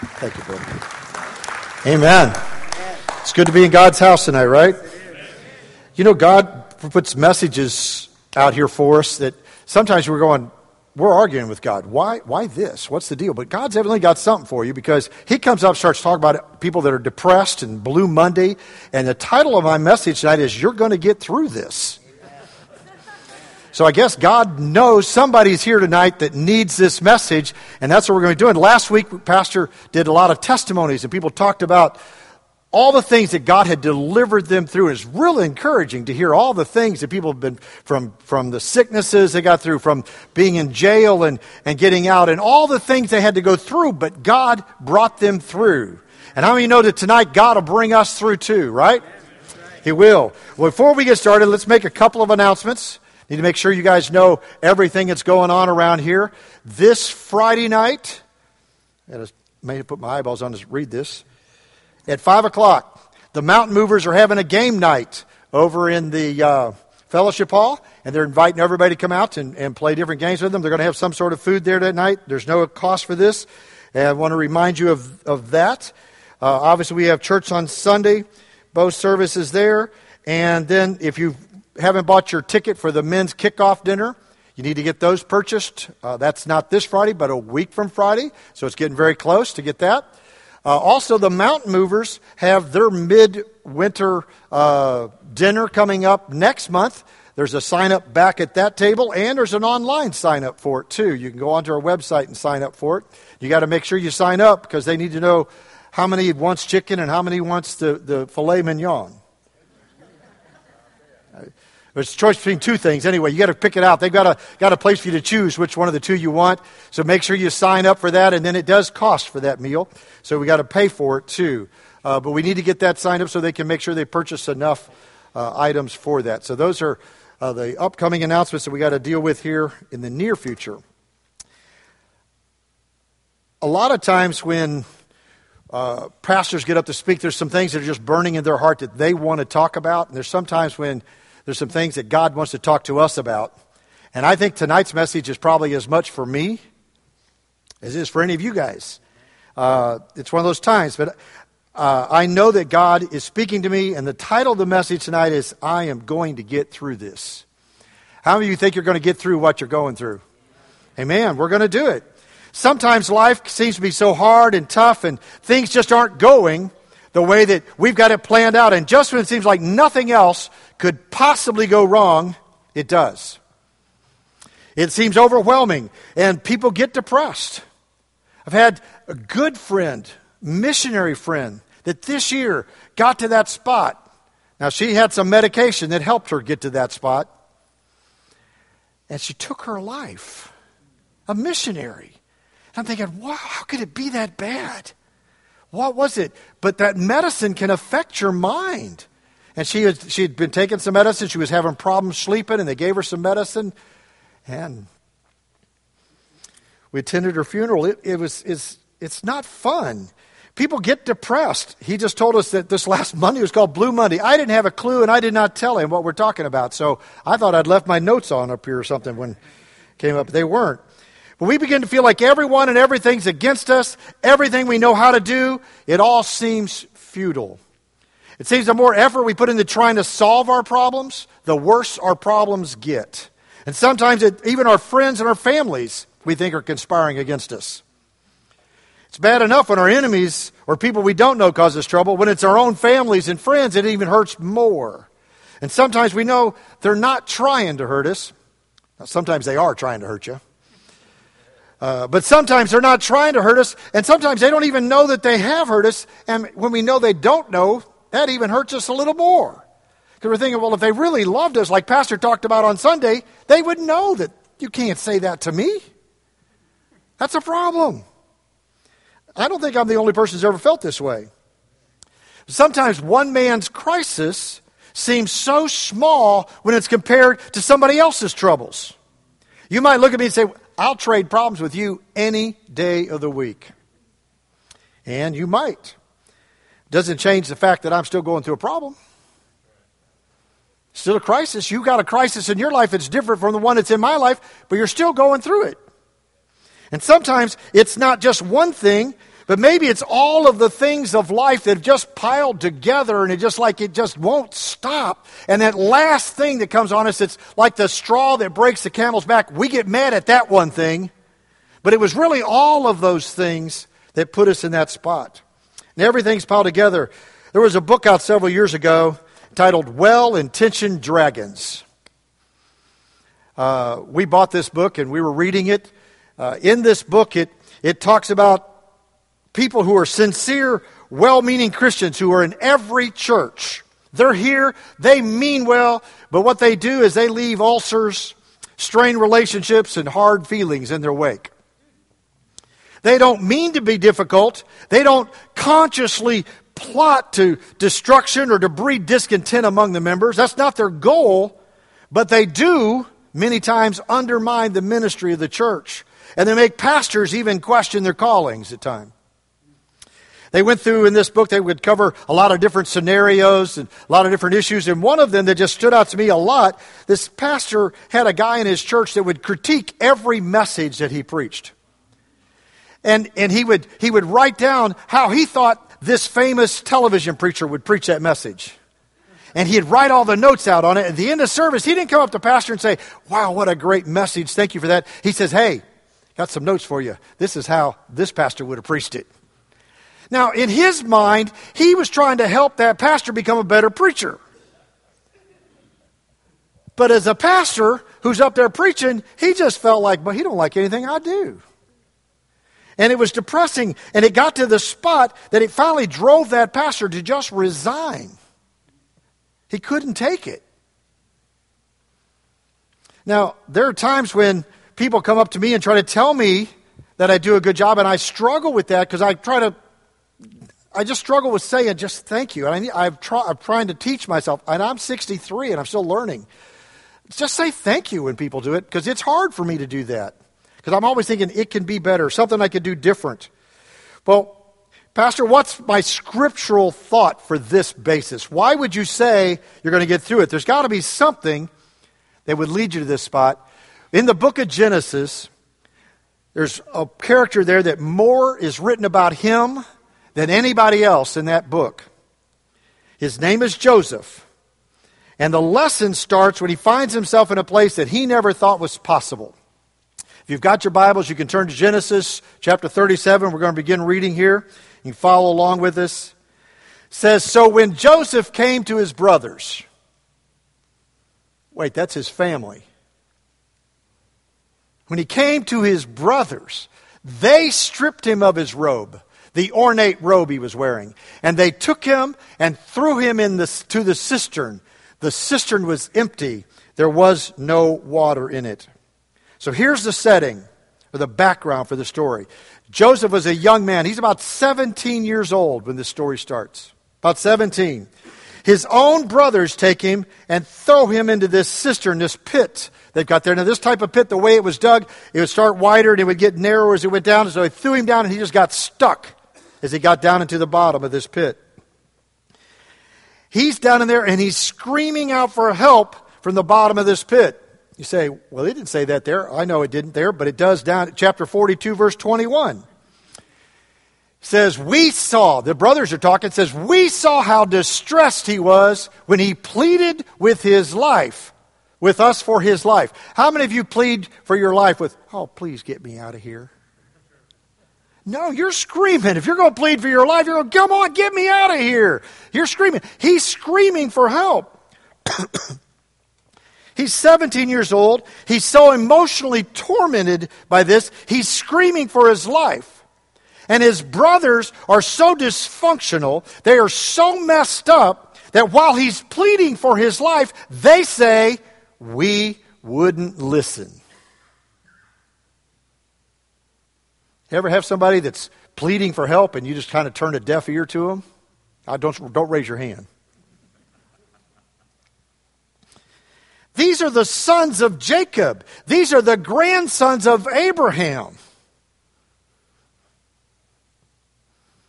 Thank you, brother. Amen. It's good to be in God's house tonight, right? You know, God puts messages out here for us that sometimes we're going, we're arguing with God. Why, why this? What's the deal? But God's evidently got something for you because He comes up, starts talking about people that are depressed and Blue Monday. And the title of my message tonight is You're going to Get Through This. So I guess God knows somebody's here tonight that needs this message, and that's what we're going to be doing. Last week, Pastor did a lot of testimonies, and people talked about all the things that God had delivered them through. And It's really encouraging to hear all the things that people have been from, from the sicknesses they got through, from being in jail and, and getting out, and all the things they had to go through, but God brought them through. And how many know that tonight God will bring us through too, right? He will. Well, before we get started, let's make a couple of announcements. Need to make sure you guys know everything that's going on around here. This Friday night, I may have put my eyeballs on to read this at 5 o'clock. The Mountain Movers are having a game night over in the uh, fellowship hall, and they're inviting everybody to come out and, and play different games with them. They're going to have some sort of food there that night. There's no cost for this. And I want to remind you of, of that. Uh, obviously, we have church on Sunday, both services there. And then, if you haven't bought your ticket for the men's kickoff dinner, you need to get those purchased. Uh, that's not this Friday, but a week from Friday. So it's getting very close to get that. Uh, also, the mountain movers have their midwinter uh, dinner coming up next month. There's a sign up back at that table, and there's an online sign up for it too. You can go onto our website and sign up for it. You got to make sure you sign up because they need to know how many wants chicken and how many wants the, the filet mignon. There's a choice between two things. Anyway, you got to pick it out. They've got a, got a place for you to choose which one of the two you want. So make sure you sign up for that, and then it does cost for that meal. So we got to pay for it too. Uh, but we need to get that signed up so they can make sure they purchase enough uh, items for that. So those are uh, the upcoming announcements that we got to deal with here in the near future. A lot of times when uh, pastors get up to speak, there's some things that are just burning in their heart that they want to talk about. And there's sometimes when there's some things that God wants to talk to us about. And I think tonight's message is probably as much for me as it is for any of you guys. Uh, it's one of those times, but uh, I know that God is speaking to me, and the title of the message tonight is I am going to get through this. How many of you think you're going to get through what you're going through? Amen. We're going to do it. Sometimes life seems to be so hard and tough, and things just aren't going the way that we've got it planned out. And just when it seems like nothing else could possibly go wrong, it does. It seems overwhelming, and people get depressed. I've had a good friend, missionary friend, that this year got to that spot. Now, she had some medication that helped her get to that spot, and she took her life. A missionary. I'm thinking, wow, how could it be that bad? What was it? But that medicine can affect your mind. And she had, she had been taking some medicine. She was having problems sleeping, and they gave her some medicine. And we attended her funeral. It, it was, it's, it's not fun. People get depressed. He just told us that this last Monday was called Blue Monday. I didn't have a clue, and I did not tell him what we're talking about. So I thought I'd left my notes on up here or something when came up. They weren't. But we begin to feel like everyone and everything's against us, everything we know how to do, it all seems futile. It seems the more effort we put into trying to solve our problems, the worse our problems get. And sometimes it, even our friends and our families we think are conspiring against us. It's bad enough when our enemies or people we don't know cause us trouble. When it's our own families and friends, it even hurts more. And sometimes we know they're not trying to hurt us. Sometimes they are trying to hurt you. Uh, but sometimes they're not trying to hurt us, and sometimes they don't even know that they have hurt us. And when we know they don't know, that even hurts us a little more. Because we're thinking, well, if they really loved us, like Pastor talked about on Sunday, they would know that you can't say that to me. That's a problem. I don't think I'm the only person who's ever felt this way. Sometimes one man's crisis seems so small when it's compared to somebody else's troubles. You might look at me and say, I'll trade problems with you any day of the week. And you might. Doesn't change the fact that I'm still going through a problem. Still a crisis. You got a crisis in your life that's different from the one that's in my life, but you're still going through it. And sometimes it's not just one thing, But maybe it's all of the things of life that have just piled together and it just like it just won't stop. And that last thing that comes on us, it's like the straw that breaks the camel's back. We get mad at that one thing. But it was really all of those things that put us in that spot. And everything's piled together. There was a book out several years ago titled Well Intentioned Dragons. Uh, we bought this book and we were reading it. Uh, in this book, it, it talks about people who are sincere, well meaning Christians who are in every church. They're here, they mean well, but what they do is they leave ulcers, strained relationships, and hard feelings in their wake. They don't mean to be difficult. They don't consciously plot to destruction or to breed discontent among the members. That's not their goal, but they do many times undermine the ministry of the church. And they make pastors even question their callings at times. They went through in this book, they would cover a lot of different scenarios and a lot of different issues. And one of them that just stood out to me a lot this pastor had a guy in his church that would critique every message that he preached. And, and he, would, he would write down how he thought this famous television preacher would preach that message. And he'd write all the notes out on it. At the end of service, he didn't come up to pastor and say, Wow, what a great message. Thank you for that. He says, Hey, got some notes for you. This is how this pastor would have preached it. Now, in his mind, he was trying to help that pastor become a better preacher. But as a pastor who's up there preaching, he just felt like, well, he don't like anything I do. And it was depressing. And it got to the spot that it finally drove that pastor to just resign. He couldn't take it. Now, there are times when people come up to me and try to tell me that I do a good job, and I struggle with that because I try to I just struggle with saying just thank you. And I, I've try, I'm trying to teach myself, and I'm 63 and I'm still learning. Just say thank you when people do it because it's hard for me to do that. Because I'm always thinking it can be better, something I could do different. Well, Pastor, what's my scriptural thought for this basis? Why would you say you're going to get through it? There's got to be something that would lead you to this spot. In the book of Genesis, there's a character there that more is written about him than anybody else in that book. His name is Joseph. And the lesson starts when he finds himself in a place that he never thought was possible. If you've got your Bibles, you can turn to Genesis chapter 37. We're going to begin reading here. You can follow along with us. It says, So when Joseph came to his brothers, wait, that's his family. When he came to his brothers, they stripped him of his robe the ornate robe he was wearing. And they took him and threw him in the, to the cistern. The cistern was empty, there was no water in it. So here's the setting, or the background for the story. Joseph was a young man. He's about 17 years old when this story starts. About 17. His own brothers take him and throw him into this cistern, this pit they've got there. Now, this type of pit, the way it was dug, it would start wider and it would get narrower as it went down. So they threw him down and he just got stuck as he got down into the bottom of this pit. He's down in there and he's screaming out for help from the bottom of this pit. You say, well, it didn't say that there. I know it didn't there, but it does down at chapter 42, verse 21. Says, We saw, the brothers are talking, says, We saw how distressed he was when he pleaded with his life, with us for his life. How many of you plead for your life with, Oh, please get me out of here? No, you're screaming. If you're going to plead for your life, you're going, come on, get me out of here. You're screaming. He's screaming for help. He's 17 years old. He's so emotionally tormented by this, he's screaming for his life. And his brothers are so dysfunctional, they are so messed up, that while he's pleading for his life, they say, We wouldn't listen. You ever have somebody that's pleading for help and you just kind of turn a deaf ear to them? I don't, don't raise your hand. These are the sons of Jacob. These are the grandsons of Abraham.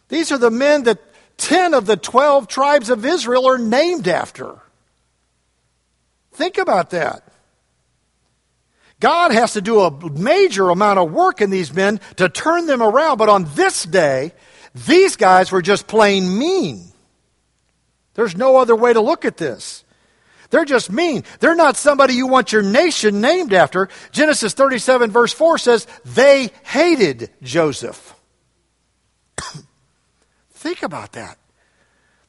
These are the men that 10 of the 12 tribes of Israel are named after. Think about that. God has to do a major amount of work in these men to turn them around. But on this day, These guys were just plain mean. There's no other way to look at this. They're just mean. They're not somebody you want your nation named after. Genesis 37, verse 4 says, they hated Joseph. Think about that.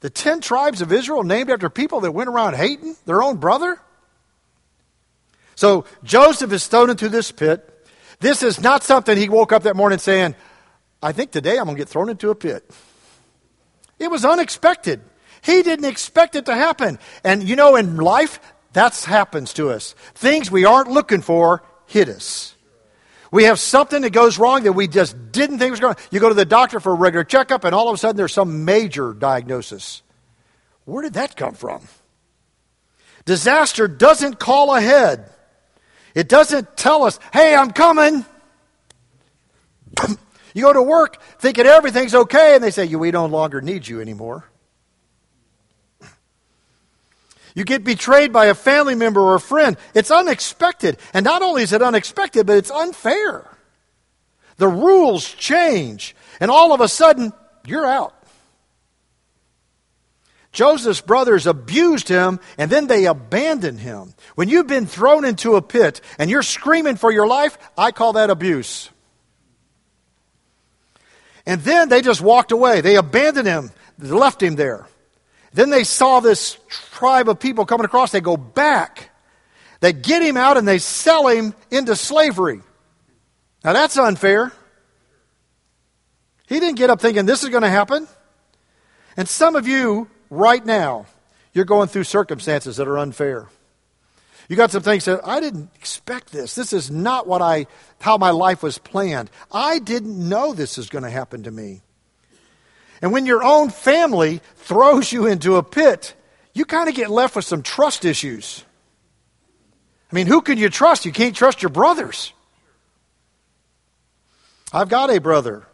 The 10 tribes of Israel named after people that went around hating their own brother? So Joseph is thrown into this pit. This is not something he woke up that morning saying, I think today I'm going to get thrown into a pit. It was unexpected. He didn't expect it to happen. And you know, in life, that happens to us. Things we aren't looking for hit us. We have something that goes wrong that we just didn't think was going to. You go to the doctor for a regular checkup, and all of a sudden there's some major diagnosis. Where did that come from? Disaster doesn't call ahead. It doesn't tell us, hey, I'm coming. you go to work thinking everything's okay, and they say, we no longer need you anymore. You get betrayed by a family member or a friend. It's unexpected. And not only is it unexpected, but it's unfair. The rules change, and all of a sudden, you're out. Joseph's brothers abused him and then they abandoned him. When you've been thrown into a pit and you're screaming for your life, I call that abuse. And then they just walked away. They abandoned him, left him there. Then they saw this tribe of people coming across. They go back. They get him out and they sell him into slavery. Now that's unfair. He didn't get up thinking this is going to happen. And some of you, right now, you're going through circumstances that are unfair. You got some things that I didn't expect this. This is not what I how my life was planned. I didn't know this is going to happen to me. And when your own family throws you into a pit, you kind of get left with some trust issues. I mean, who can you trust? You can't trust your brothers. I've got a brother,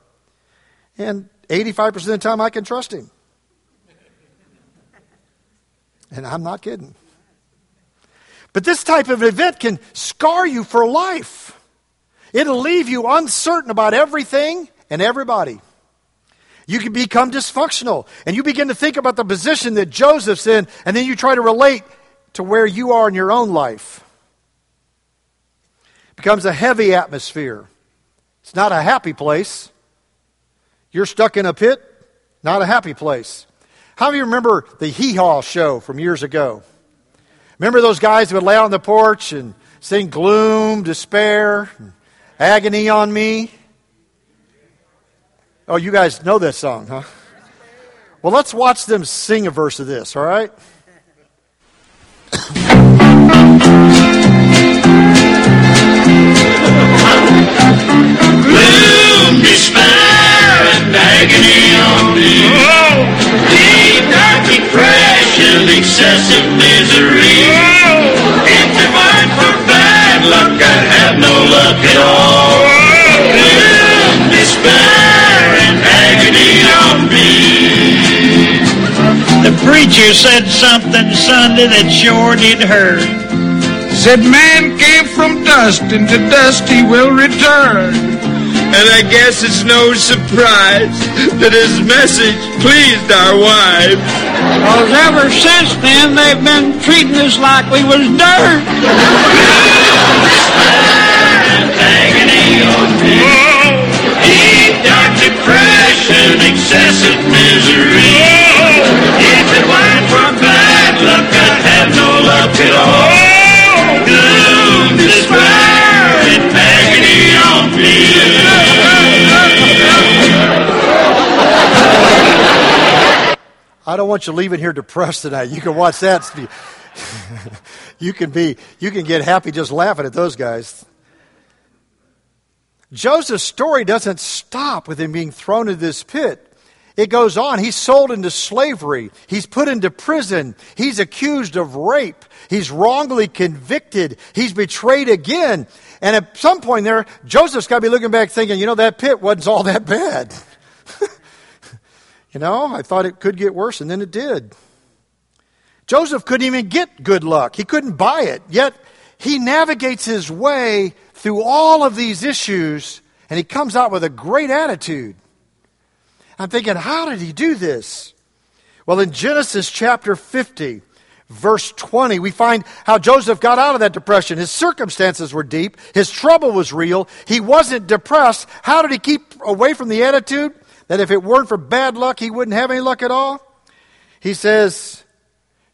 and 85% of the time I can trust him. And I'm not kidding. But this type of event can scar you for life. It'll leave you uncertain about everything and everybody. You can become dysfunctional. And you begin to think about the position that Joseph's in, and then you try to relate to where you are in your own life. It becomes a heavy atmosphere. It's not a happy place. You're stuck in a pit, not a happy place. How do you remember the Hee Haw show from years ago? Remember those guys who would lay on the porch and sing gloom, despair, agony on me? Oh, you guys know that song, huh? Well, let's watch them sing a verse of this, all right? Gloom, despair, and agony on me. Deep, dark depression, excessive misery. Empty mind for bad luck, I'd have no luck at all. Gloom, despair on me. The preacher said something Sunday that sure did hurt. Said man came from dust, and to dust he will return. And I guess it's no surprise that his message pleased our wives. Cause ever since then they've been treating us like we was dirt. agony on me dark depression, excessive misery. If it weren't for bad luck, I'd have no luck at all. Gloom, despair, and agony on me. I don't want you leaving here depressed tonight. You can watch that. you can be, you can get happy just laughing at those guys. Joseph's story doesn't stop with him being thrown into this pit. It goes on. He's sold into slavery. He's put into prison. He's accused of rape. He's wrongly convicted. He's betrayed again. And at some point there, Joseph's got to be looking back thinking, you know, that pit wasn't all that bad. you know, I thought it could get worse, and then it did. Joseph couldn't even get good luck. He couldn't buy it. Yet he navigates his way through all of these issues and he comes out with a great attitude. I'm thinking, how did he do this? Well, in Genesis chapter 50, verse 20, we find how Joseph got out of that depression. His circumstances were deep, his trouble was real, he wasn't depressed. How did he keep away from the attitude that if it weren't for bad luck, he wouldn't have any luck at all? He says,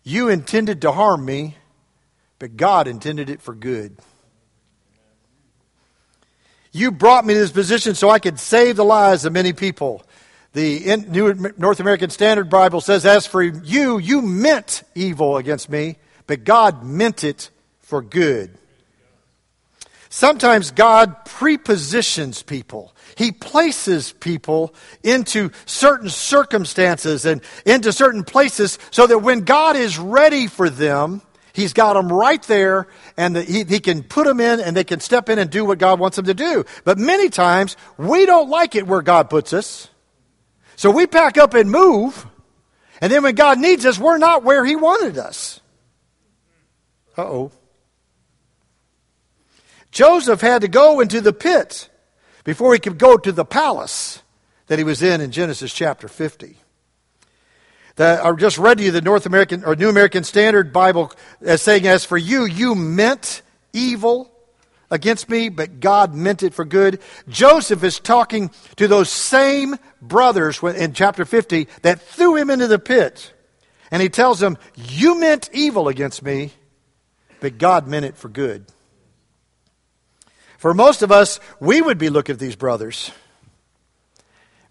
You intended to harm me, but God intended it for good. You brought me to this position so I could save the lives of many people. The New North American Standard Bible says, As for you, you meant evil against me, but God meant it for good. Sometimes God prepositions people. He places people into certain circumstances and into certain places so that when God is ready for them, He's got them right there and the, he, he can put them in and they can step in and do what God wants them to do. But many times, we don't like it where God puts us. So we pack up and move, and then when God needs us, we're not where He wanted us. Uh oh. Joseph had to go into the pit before he could go to the palace that he was in in Genesis chapter 50. The, I just read to you the North American or New American Standard Bible as saying, As for you, you meant evil against me, but God meant it for good. Joseph is talking to those same brothers in chapter 50 that threw him into the pit. And he tells them, You meant evil against me, but God meant it for good. For most of us, we would be looking at these brothers.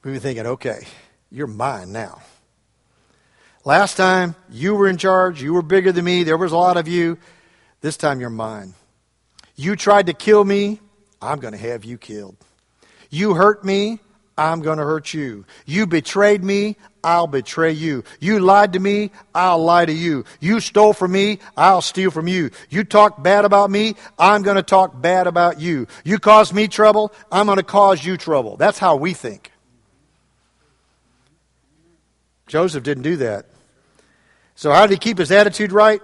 We'd be thinking, okay, you're mine now. Last time you were in charge, you were bigger than me, there was a lot of you. This time you're mine. You tried to kill me, I'm going to have you killed. You hurt me, I'm going to hurt you. You betrayed me, I'll betray you. You lied to me, I'll lie to you. You stole from me, I'll steal from you. You talk bad about me, I'm going to talk bad about you. You caused me trouble, I'm going to cause you trouble. That's how we think. Joseph didn't do that. So, how did he keep his attitude right?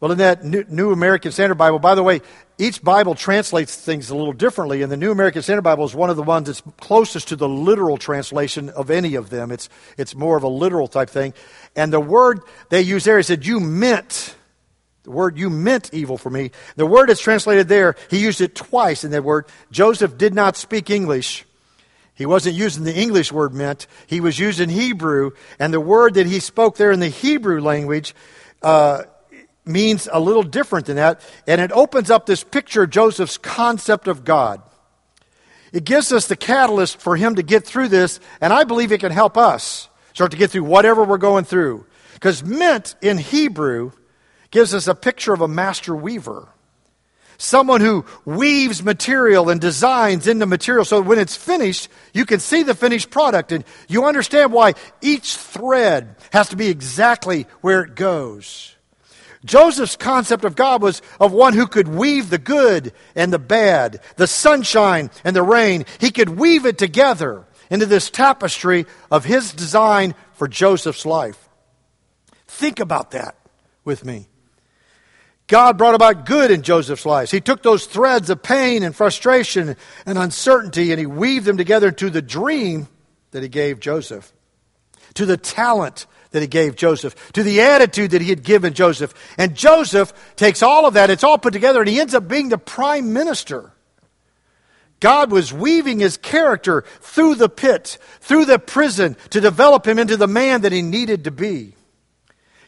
Well, in that New American Standard Bible, by the way, each Bible translates things a little differently, and the New American Standard Bible is one of the ones that's closest to the literal translation of any of them. It's, it's more of a literal type thing. And the word they use there, he said, You meant, the word you meant evil for me. The word that's translated there, he used it twice in that word. Joseph did not speak English. He wasn't using the English word meant, he was using Hebrew, and the word that he spoke there in the Hebrew language, uh, means a little different than that, and it opens up this picture of Joseph's concept of God. It gives us the catalyst for him to get through this, and I believe it can help us start to get through whatever we're going through. Because mint in Hebrew gives us a picture of a master weaver. Someone who weaves material and designs into material so when it's finished, you can see the finished product and you understand why each thread has to be exactly where it goes. Joseph's concept of God was of one who could weave the good and the bad, the sunshine and the rain. He could weave it together into this tapestry of his design for Joseph's life. Think about that with me. God brought about good in Joseph's life. He took those threads of pain and frustration and uncertainty and he weaved them together into the dream that he gave Joseph, to the talent that he gave Joseph, to the attitude that he had given Joseph. And Joseph takes all of that, it's all put together, and he ends up being the prime minister. God was weaving his character through the pit, through the prison, to develop him into the man that he needed to be.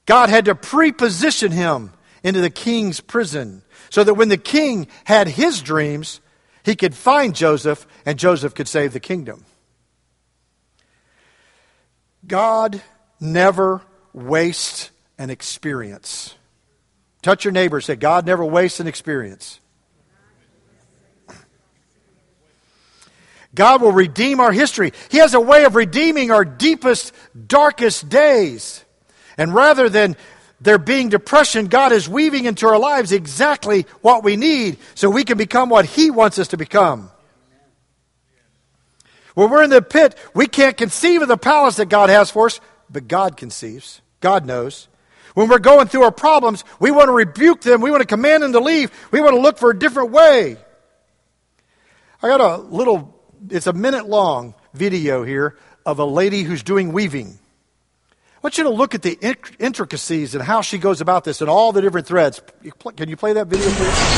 God had to preposition him into the king's prison so that when the king had his dreams, he could find Joseph and Joseph could save the kingdom. God never wastes an experience. Touch your neighbor say, God never wastes an experience. God will redeem our history. He has a way of redeeming our deepest, darkest days. And rather than there being depression, God is weaving into our lives exactly what we need so we can become what He wants us to become. When we're in the pit, we can't conceive of the palace that God has for us but God conceives. God knows. When we're going through our problems, we want to rebuke them. We want to command them to leave. We want to look for a different way. I got a little, it's a minute long video here of a lady who's doing weaving. I want you to look at the intricacies and how she goes about this and all the different threads. Can you play that video, please?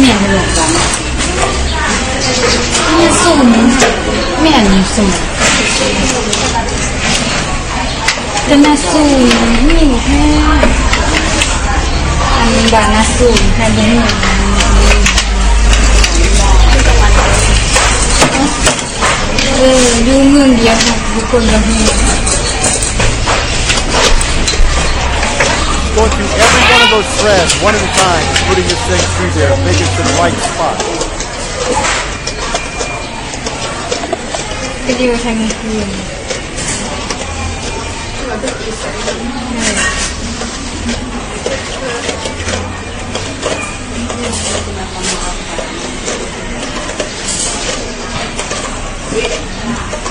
面的肉干，面素面你素，跟那素面你看，อันบาง那素你看的面，เออดูเมืองเดียวค่ะทุกคนเราเห็น going through every one of those threads one at a time, putting this thing through there, making it to the right spot. Video hanging through. And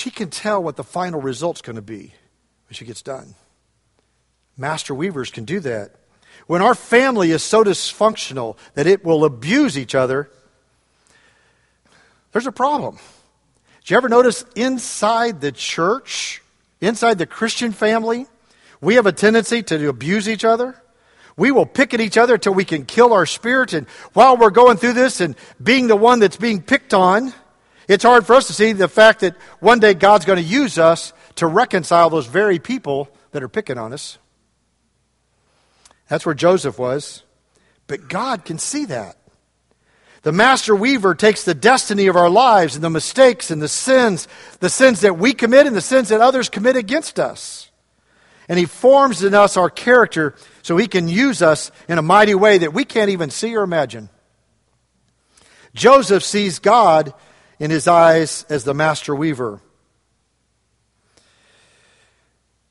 she can tell what the final result's going to be when she gets done. Master weavers can do that. When our family is so dysfunctional that it will abuse each other, there's a problem. Did you ever notice inside the church, inside the Christian family, we have a tendency to abuse each other? We will pick at each other till we can kill our spirit. And while we're going through this and being the one that's being picked on, it's hard for us to see the fact that one day God's going to use us to reconcile those very people that are picking on us. That's where Joseph was. But God can see that. The master weaver takes the destiny of our lives and the mistakes and the sins, the sins that we commit and the sins that others commit against us. And he forms in us our character so he can use us in a mighty way that we can't even see or imagine. Joseph sees God in his eyes as the master weaver.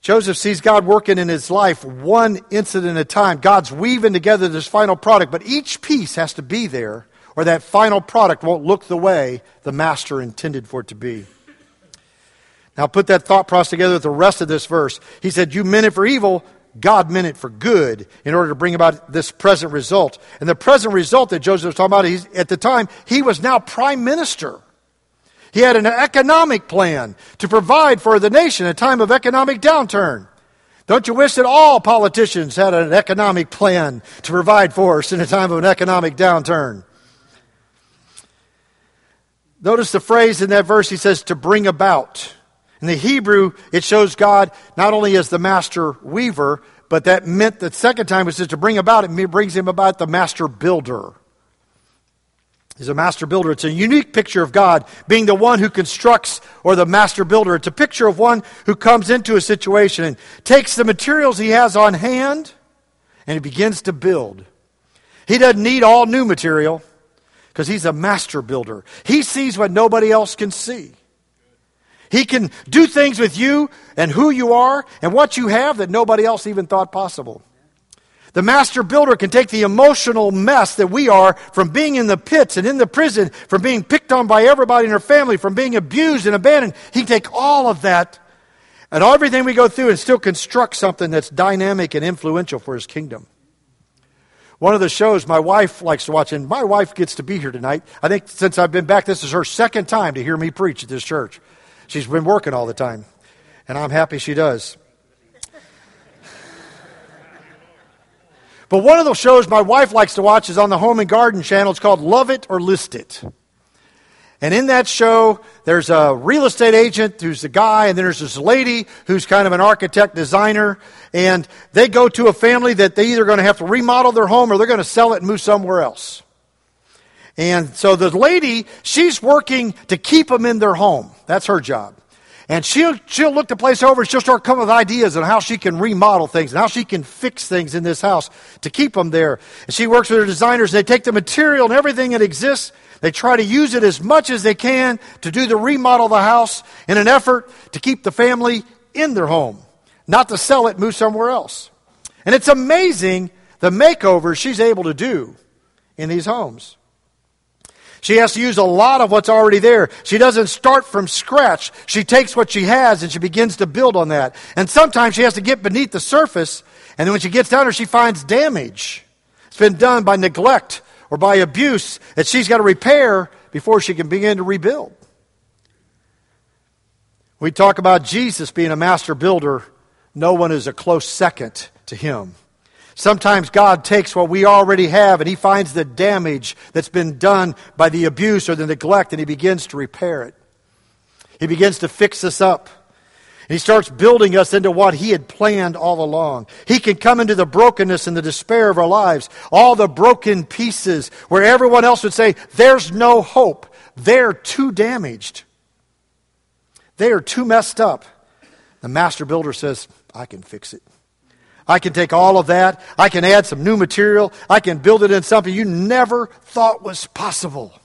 Joseph sees God working in his life one incident at a time. God's weaving together this final product, but each piece has to be there, or that final product won't look the way the master intended for it to be. Now, put that thought process together with the rest of this verse. He said, You meant it for evil, God meant it for good in order to bring about this present result. And the present result that Joseph was talking about, at the time, he was now prime minister. He had an economic plan to provide for the nation in a time of economic downturn. Don't you wish that all politicians had an economic plan to provide for us in a time of an economic downturn? Notice the phrase in that verse, he says, to bring about. In the Hebrew, it shows God not only as the master weaver, but that meant the second time it says to bring about, it brings him about the master builder. He's a master builder. It's a unique picture of God being the one who constructs or the master builder. It's a picture of one who comes into a situation and takes the materials he has on hand and he begins to build. He doesn't need all new material because he's a master builder. He sees what nobody else can see. He can do things with you and who you are and what you have that nobody else even thought possible. The master builder can take the emotional mess that we are from being in the pits and in the prison, from being picked on by everybody in our family, from being abused and abandoned. He can take all of that and everything we go through and still construct something that's dynamic and influential for his kingdom. One of the shows my wife likes to watch, and my wife gets to be here tonight. I think since I've been back, this is her second time to hear me preach at this church. She's been working all the time, and I'm happy she does. But one of those shows my wife likes to watch is on the Home and Garden channel. It's called Love It or List It. And in that show, there's a real estate agent who's the guy, and then there's this lady who's kind of an architect designer. And they go to a family that they either going to have to remodel their home or they're going to sell it and move somewhere else. And so the lady, she's working to keep them in their home. That's her job. And she'll, she'll look the place over and she'll start coming with ideas on how she can remodel things and how she can fix things in this house to keep them there. And she works with her designers. They take the material and everything that exists. They try to use it as much as they can to do the remodel of the house in an effort to keep the family in their home, not to sell it, move somewhere else. And it's amazing the makeovers she's able to do in these homes. She has to use a lot of what's already there. She doesn't start from scratch. She takes what she has and she begins to build on that. And sometimes she has to get beneath the surface, and then when she gets down there, she finds damage. It's been done by neglect or by abuse that she's got to repair before she can begin to rebuild. We talk about Jesus being a master builder. No one is a close second to him. Sometimes God takes what we already have and he finds the damage that's been done by the abuse or the neglect and he begins to repair it. He begins to fix us up. He starts building us into what he had planned all along. He can come into the brokenness and the despair of our lives, all the broken pieces where everyone else would say, There's no hope. They're too damaged. They are too messed up. The master builder says, I can fix it. I can take all of that. I can add some new material. I can build it in something you never thought was possible.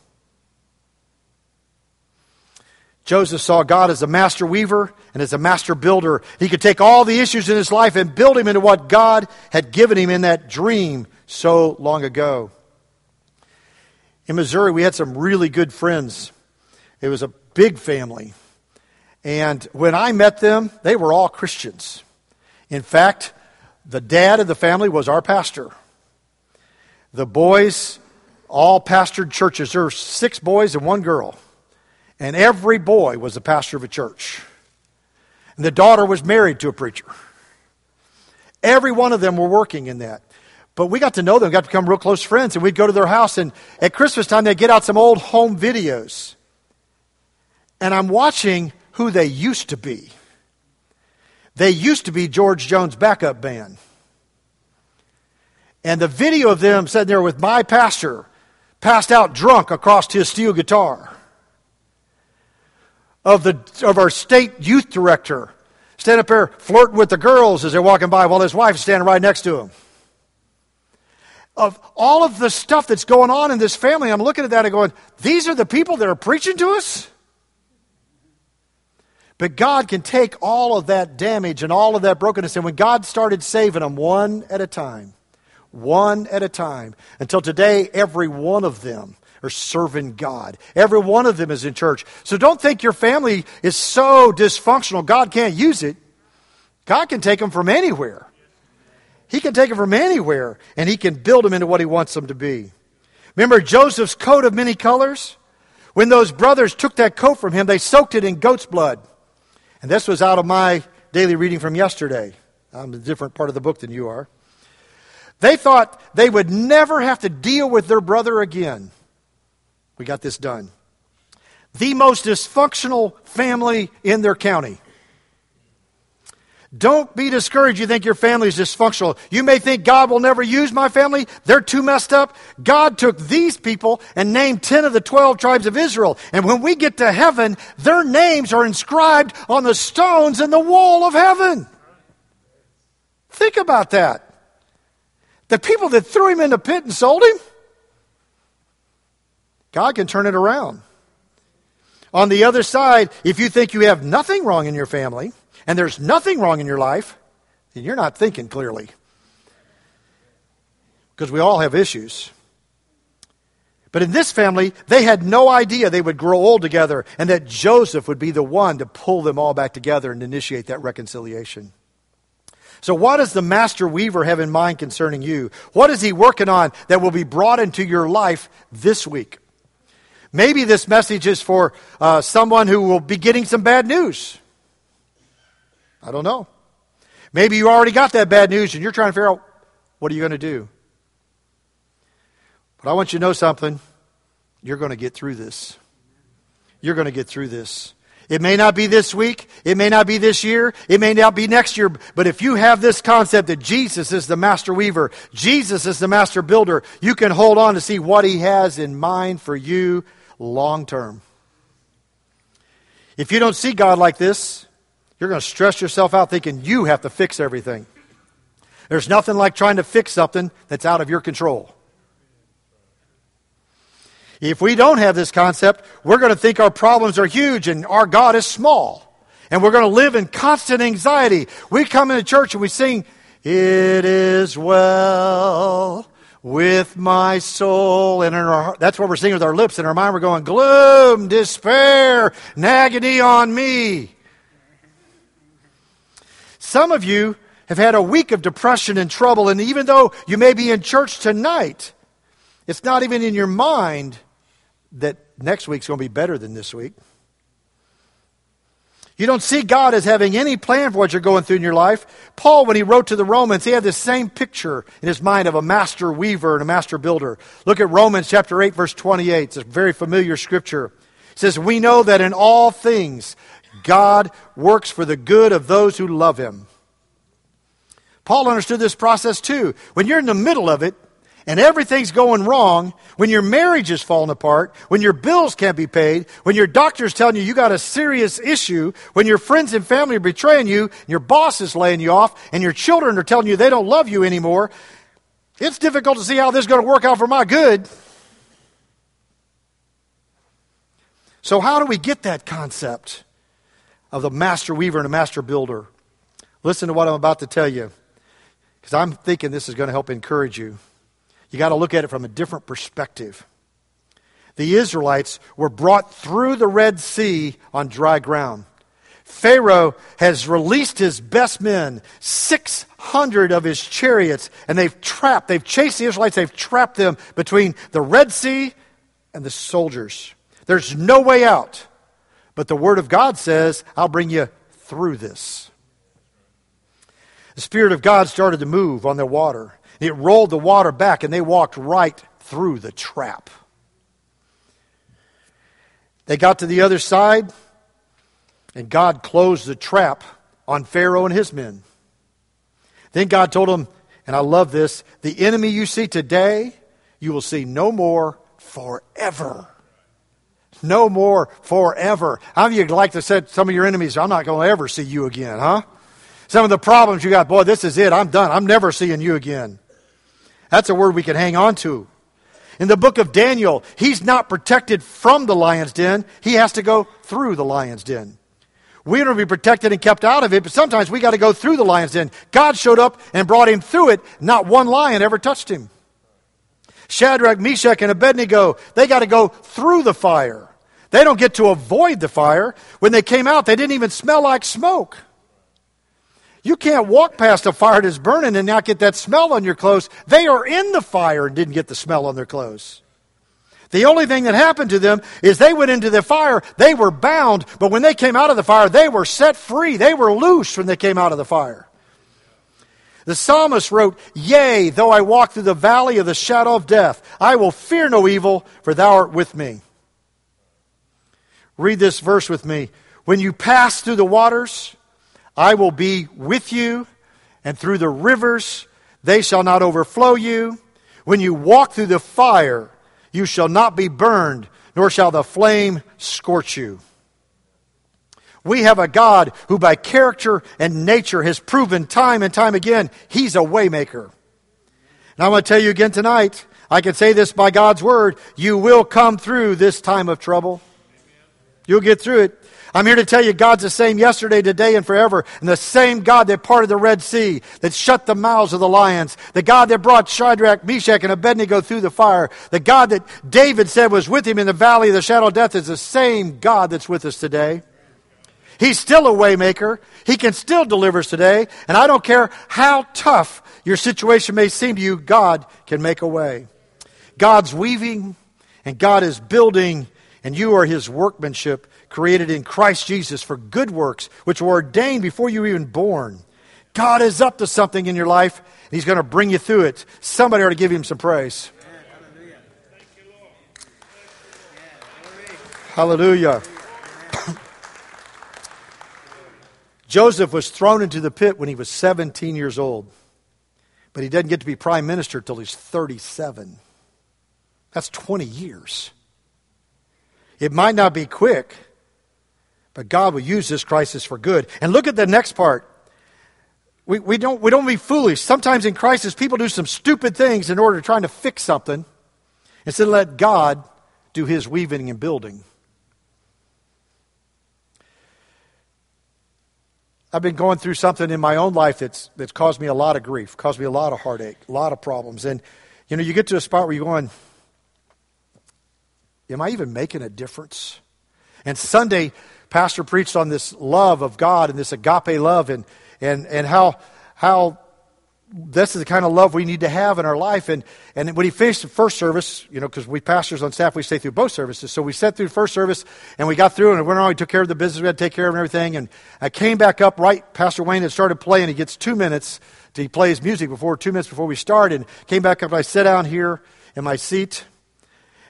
Joseph saw God as a master weaver and as a master builder. He could take all the issues in his life and build him into what God had given him in that dream so long ago. In Missouri, we had some really good friends. It was a big family. And when I met them, they were all Christians. In fact, the dad of the family was our pastor. The boys all pastored churches. There were six boys and one girl. And every boy was the pastor of a church. And the daughter was married to a preacher. Every one of them were working in that. But we got to know them, got to become real close friends, and we'd go to their house, and at Christmas time, they'd get out some old home videos. And I'm watching who they used to be. They used to be George Jones' backup band. And the video of them sitting there with my pastor, passed out drunk across his steel guitar. Of, the, of our state youth director, standing up there flirting with the girls as they're walking by while his wife is standing right next to him. Of all of the stuff that's going on in this family, I'm looking at that and going, these are the people that are preaching to us? But God can take all of that damage and all of that brokenness. And when God started saving them one at a time, one at a time, until today, every one of them are serving God. Every one of them is in church. So don't think your family is so dysfunctional, God can't use it. God can take them from anywhere. He can take them from anywhere, and He can build them into what He wants them to be. Remember Joseph's coat of many colors? When those brothers took that coat from him, they soaked it in goat's blood. And this was out of my daily reading from yesterday. I'm a different part of the book than you are. They thought they would never have to deal with their brother again. We got this done. The most dysfunctional family in their county. Don't be discouraged. You think your family is dysfunctional. You may think God will never use my family. They're too messed up. God took these people and named 10 of the 12 tribes of Israel. And when we get to heaven, their names are inscribed on the stones in the wall of heaven. Think about that. The people that threw him in the pit and sold him, God can turn it around. On the other side, if you think you have nothing wrong in your family, and there's nothing wrong in your life, then you're not thinking clearly. Because we all have issues. But in this family, they had no idea they would grow old together and that Joseph would be the one to pull them all back together and initiate that reconciliation. So, what does the master weaver have in mind concerning you? What is he working on that will be brought into your life this week? Maybe this message is for uh, someone who will be getting some bad news. I don't know. Maybe you already got that bad news and you're trying to figure out what are you going to do? But I want you to know something. You're going to get through this. You're going to get through this. It may not be this week. It may not be this year. It may not be next year. But if you have this concept that Jesus is the master weaver, Jesus is the master builder, you can hold on to see what he has in mind for you long term. If you don't see God like this, you're going to stress yourself out thinking you have to fix everything. There's nothing like trying to fix something that's out of your control. If we don't have this concept, we're going to think our problems are huge and our God is small. And we're going to live in constant anxiety. We come into church and we sing, It is well with my soul. And in our, that's what we're singing with our lips. In our mind, we're going, gloom, despair, agony on me. Some of you have had a week of depression and trouble, and even though you may be in church tonight, it's not even in your mind that next week's going to be better than this week. You don't see God as having any plan for what you're going through in your life. Paul, when he wrote to the Romans, he had this same picture in his mind of a master weaver and a master builder. Look at Romans chapter 8, verse 28. It's a very familiar scripture. It says, We know that in all things God works for the good of those who love him. Paul understood this process too. When you're in the middle of it, and everything's going wrong, when your marriage is falling apart, when your bills can't be paid, when your doctor's telling you you got a serious issue, when your friends and family are betraying you, your boss is laying you off, and your children are telling you they don't love you anymore, it's difficult to see how this is going to work out for my good. So, how do we get that concept of the master weaver and a master builder? Listen to what I'm about to tell you, because I'm thinking this is going to help encourage you. You got to look at it from a different perspective. The Israelites were brought through the Red Sea on dry ground. Pharaoh has released his best men, 600 of his chariots, and they've trapped, they've chased the Israelites, they've trapped them between the Red Sea and the soldiers. There's no way out. But the Word of God says, I'll bring you through this. The Spirit of God started to move on the water. It rolled the water back, and they walked right through the trap. They got to the other side, and God closed the trap on Pharaoh and his men. Then God told them, and I love this the enemy you see today, you will see no more forever. No more forever. How many of you like to say some of your enemies, I'm not going to ever see you again, huh? Some of the problems you got, boy, this is it. I'm done. I'm never seeing you again. That's a word we can hang on to. In the book of Daniel, he's not protected from the lion's den. He has to go through the lion's den. We to be protected and kept out of it, but sometimes we got to go through the lion's den. God showed up and brought him through it. Not one lion ever touched him. Shadrach, Meshach, and Abednego, they got to go through the fire. They don't get to avoid the fire. When they came out, they didn't even smell like smoke. You can't walk past a fire that's burning and not get that smell on your clothes. They are in the fire and didn't get the smell on their clothes. The only thing that happened to them is they went into the fire, they were bound, but when they came out of the fire, they were set free. They were loose when they came out of the fire. The psalmist wrote, Yea, though I walk through the valley of the shadow of death, I will fear no evil, for thou art with me. Read this verse with me. When you pass through the waters, I will be with you, and through the rivers they shall not overflow you. When you walk through the fire, you shall not be burned, nor shall the flame scorch you. We have a God who, by character and nature, has proven time and time again he's a waymaker. And I'm going to tell you again tonight, I can say this by God's word, you will come through this time of trouble. You'll get through it. I'm here to tell you God's the same yesterday, today, and forever. And the same God that parted the Red Sea, that shut the mouths of the lions, the God that brought Shadrach, Meshach, and Abednego through the fire, the God that David said was with him in the valley of the shadow of death is the same God that's with us today. He's still a waymaker. He can still deliver us today. And I don't care how tough your situation may seem to you, God can make a way. God's weaving and God is building, and you are his workmanship created in Christ Jesus for good works, which were ordained before you were even born. God is up to something in your life, and He's going to bring you through it. Somebody ought to give Him some praise. Hallelujah. Thank you, Lord. Hallelujah. Joseph was thrown into the pit when he was 17 years old, but he doesn't get to be prime minister until he's 37. That's 20 years. It might not be quick, but God will use this crisis for good. And look at the next part. We, we, don't, we don't be foolish. Sometimes in crisis, people do some stupid things in order to try to fix something instead of let God do his weaving and building. I've been going through something in my own life that's, that's caused me a lot of grief, caused me a lot of heartache, a lot of problems. And You know, you get to a spot where you're going, Am I even making a difference? And Sunday, Pastor preached on this love of God and this agape love and, and, and how, how this is the kind of love we need to have in our life. And, and when he finished the first service, you know, because we pastors on staff, we stay through both services. So we sat through the first service and we got through and we went on, we took care of the business we had to take care of everything. And I came back up right, Pastor Wayne had started playing. He gets two minutes to play his music before, two minutes before we started. And came back up and I sat down here in my seat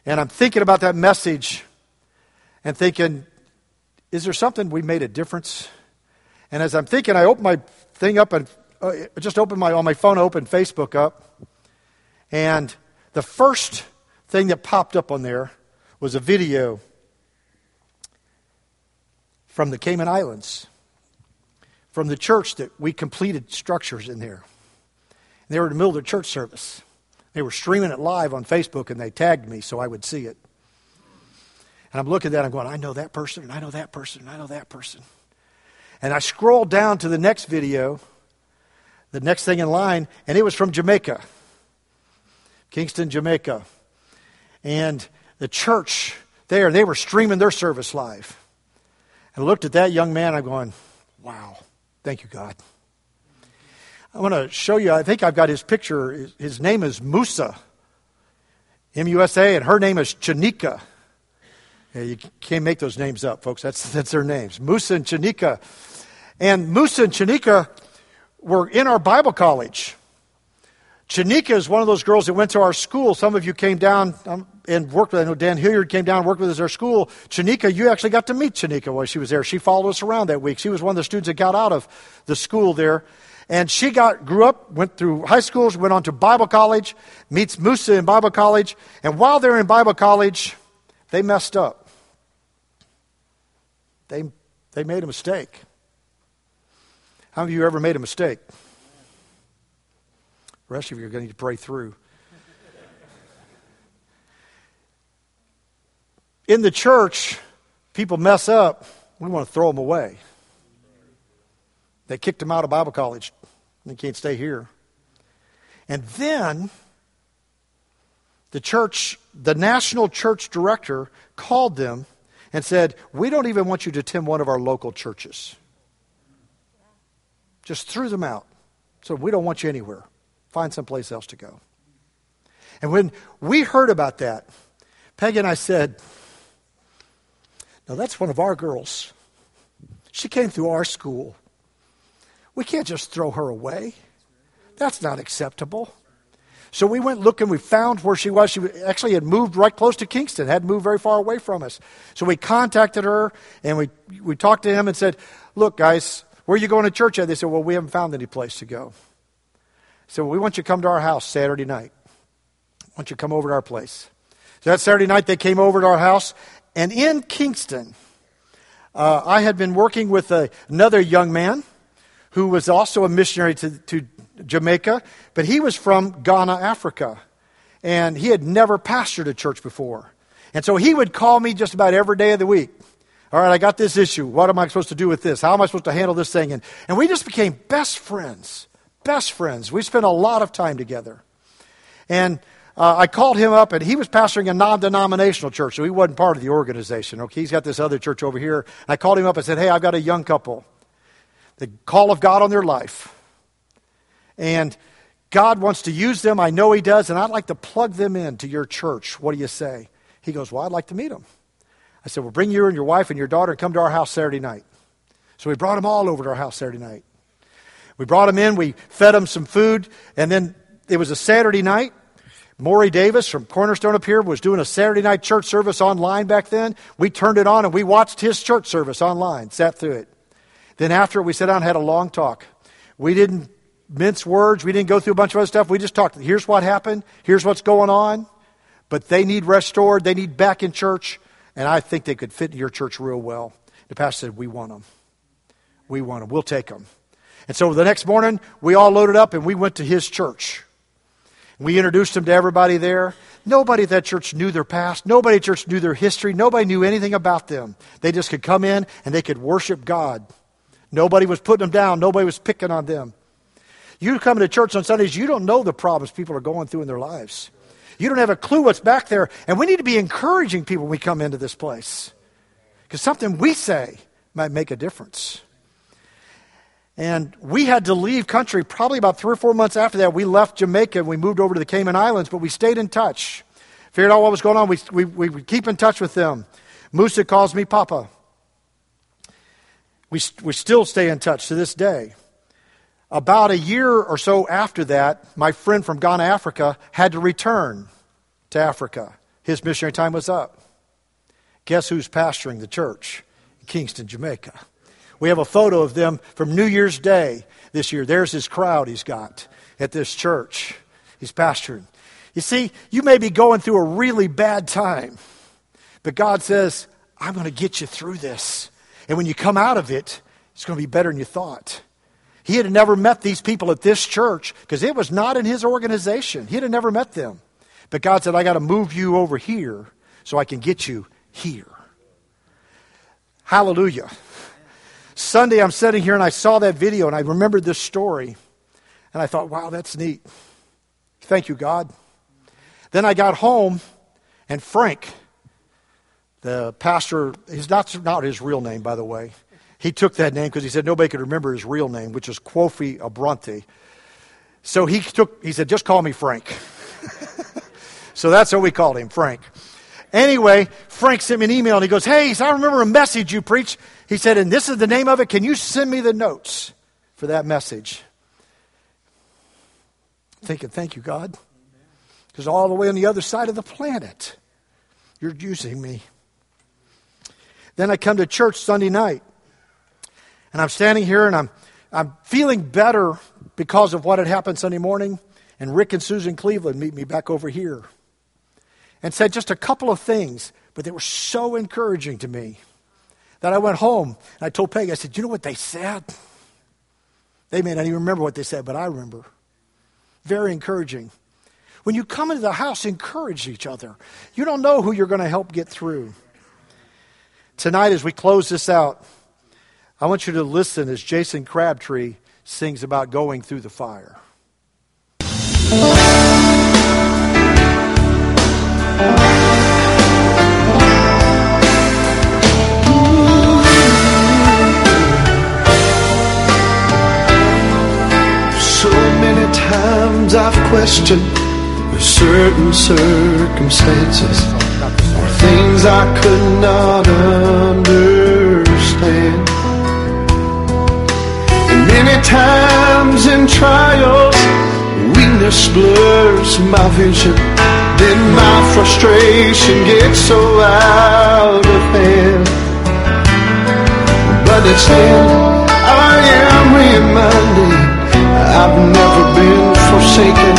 and I'm thinking about that message and thinking, is there something we made a difference? And as I'm thinking, I open my thing up and uh, just open my on my phone, open Facebook up, and the first thing that popped up on there was a video from the Cayman Islands, from the church that we completed structures in there. And they were in the middle of their church service. They were streaming it live on Facebook and they tagged me so I would see it. And I'm looking at that, I'm going, I know that person, and I know that person, and I know that person. And I scrolled down to the next video, the next thing in line, and it was from Jamaica, Kingston, Jamaica. And the church there, they were streaming their service live. And I looked at that young man, I'm going, wow, thank you, God. I want to show you, I think I've got his picture. His name is Musa, M U S A, and her name is Chanika. Yeah, you can't make those names up, folks. That's, that's their names. Musa and Chanika. And Musa and Chanika were in our Bible college. Chanika is one of those girls that went to our school. Some of you came down um, and worked with, I know Dan Hilliard came down and worked with us at our school. Chanika, you actually got to meet Chanika while she was there. She followed us around that week. She was one of the students that got out of the school there. And she got, grew up, went through high schools, went on to Bible college, meets Musa in Bible college. And while they're in Bible college, they messed up. They, they made a mistake. How many of you ever made a mistake? The rest of you are going to need to pray through. In the church, people mess up, we want to throw them away. They kicked him out of Bible college. He can't stay here. And then the church, the national church director called them and said, We don't even want you to attend one of our local churches. Just threw them out. So we don't want you anywhere. Find someplace else to go. And when we heard about that, Peggy and I said, Now that's one of our girls. She came through our school. We can't just throw her away. That's not acceptable. So we went looking, we found where she was. She actually had moved right close to Kingston, hadn't moved very far away from us. So we contacted her and we, we talked to him and said, Look, guys, where are you going to church at? They said, Well, we haven't found any place to go. So we want you to come to our house Saturday night. I want you to come over to our place. So that Saturday night, they came over to our house. And in Kingston, uh, I had been working with a, another young man who was also a missionary to, to Jamaica, but he was from Ghana, Africa. And he had never pastored a church before. And so he would call me just about every day of the week. All right, I got this issue. What am I supposed to do with this? How am I supposed to handle this thing? And, and we just became best friends. Best friends. We spent a lot of time together. And uh, I called him up, and he was pastoring a non denominational church, so he wasn't part of the organization. Okay, he's got this other church over here. And I called him up and said, Hey, I've got a young couple the call of God on their life. And God wants to use them. I know He does, and I'd like to plug them into your church. What do you say? He goes, Well, I'd like to meet them. I said, Well, bring you and your wife and your daughter and come to our house Saturday night. So we brought them all over to our house Saturday night. We brought them in, we fed them some food, and then it was a Saturday night. Maury Davis from Cornerstone up here was doing a Saturday night church service online back then. We turned it on and we watched his church service online, sat through it. Then after we sat down and had a long talk. We didn't mince words. We didn't go through a bunch of other stuff. We just talked. Here's what happened. Here's what's going on. But they need restored. They need back in church. And I think they could fit in your church real well. The pastor said, We want them. We want them. We'll take them. And so the next morning, we all loaded up and we went to his church. We introduced him to everybody there. Nobody at that church knew their past. Nobody at church knew their history. Nobody knew anything about them. They just could come in and they could worship God. Nobody was putting them down, nobody was picking on them. You come to church on Sundays, you don't know the problems people are going through in their lives. You don't have a clue what's back there. And we need to be encouraging people when we come into this place. Because something we say might make a difference. And we had to leave country probably about three or four months after that. We left Jamaica and we moved over to the Cayman Islands, but we stayed in touch. Figured out what was going on. We, we, we would keep in touch with them. Musa calls me Papa. We, we still stay in touch to this day. About a year or so after that, my friend from Ghana, Africa, had to return to Africa. His missionary time was up. Guess who's pastoring the church in Kingston, Jamaica? We have a photo of them from New Year's Day this year. There's his crowd he's got at this church. He's pastoring. You see, you may be going through a really bad time, but God says, I'm going to get you through this. And when you come out of it, it's going to be better than you thought. He had never met these people at this church because it was not in his organization. He had never met them. But God said, I got to move you over here so I can get you here. Hallelujah. Sunday, I'm sitting here and I saw that video and I remembered this story. And I thought, wow, that's neat. Thank you, God. Then I got home and Frank, the pastor, he's not, not his real name, by the way. He took that name because he said nobody could remember his real name, which is Kofi Abronte. So he took, he said, just call me Frank. so that's what we called him, Frank. Anyway, Frank sent me an email and he goes, Hey, I remember a message you preached. He said, and this is the name of it. Can you send me the notes for that message? thinking, thank you, God. Because all the way on the other side of the planet, you're using me. Then I come to church Sunday night, and I'm standing here and I'm, I'm feeling better because of what had happened Sunday morning. And Rick and Susan Cleveland meet me back over here and said just a couple of things, but they were so encouraging to me that I went home and I told Peggy, I said, You know what they said? They may not even remember what they said, but I remember. Very encouraging. When you come into the house, encourage each other. You don't know who you're going to help get through. Tonight, as we close this out, I want you to listen as Jason Crabtree sings about going through the fire. So many times I've questioned certain circumstances things I could not understand. And many times in trials, weakness blurs my vision. Then my frustration gets so out of hand. But it's then I am reminded I've never been forsaken.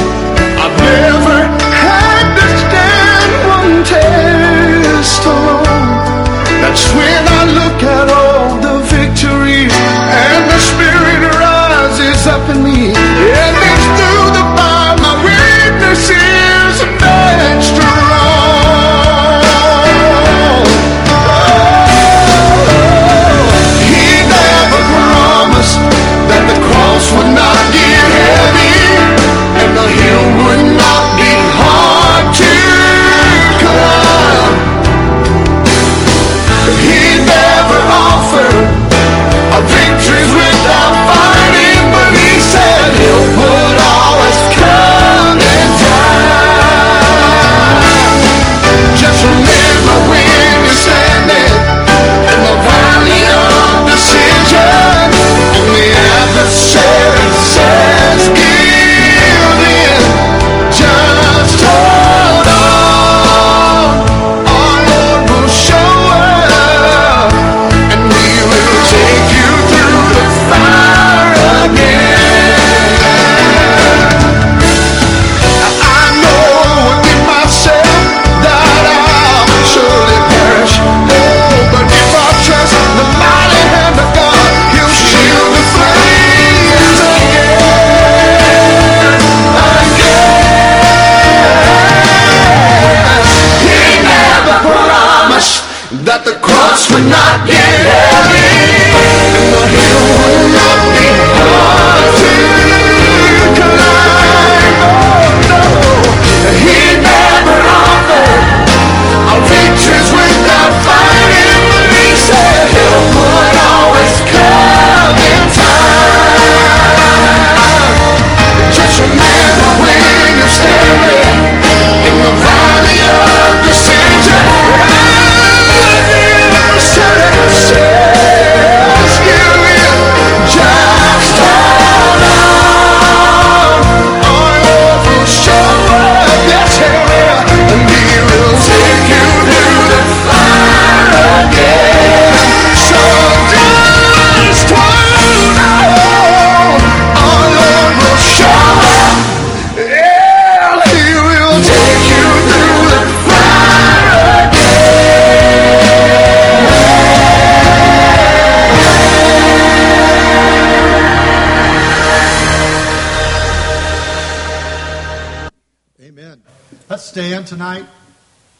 Stand tonight.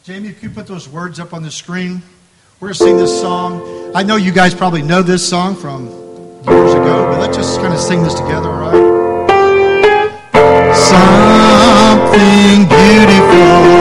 Jamie, if you put those words up on the screen, we're going to sing this song. I know you guys probably know this song from years ago, but let's just kind of sing this together, all right? Something beautiful,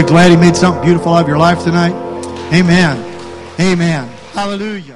Aren't you glad he made something beautiful out of your life tonight? Amen. Amen. Hallelujah.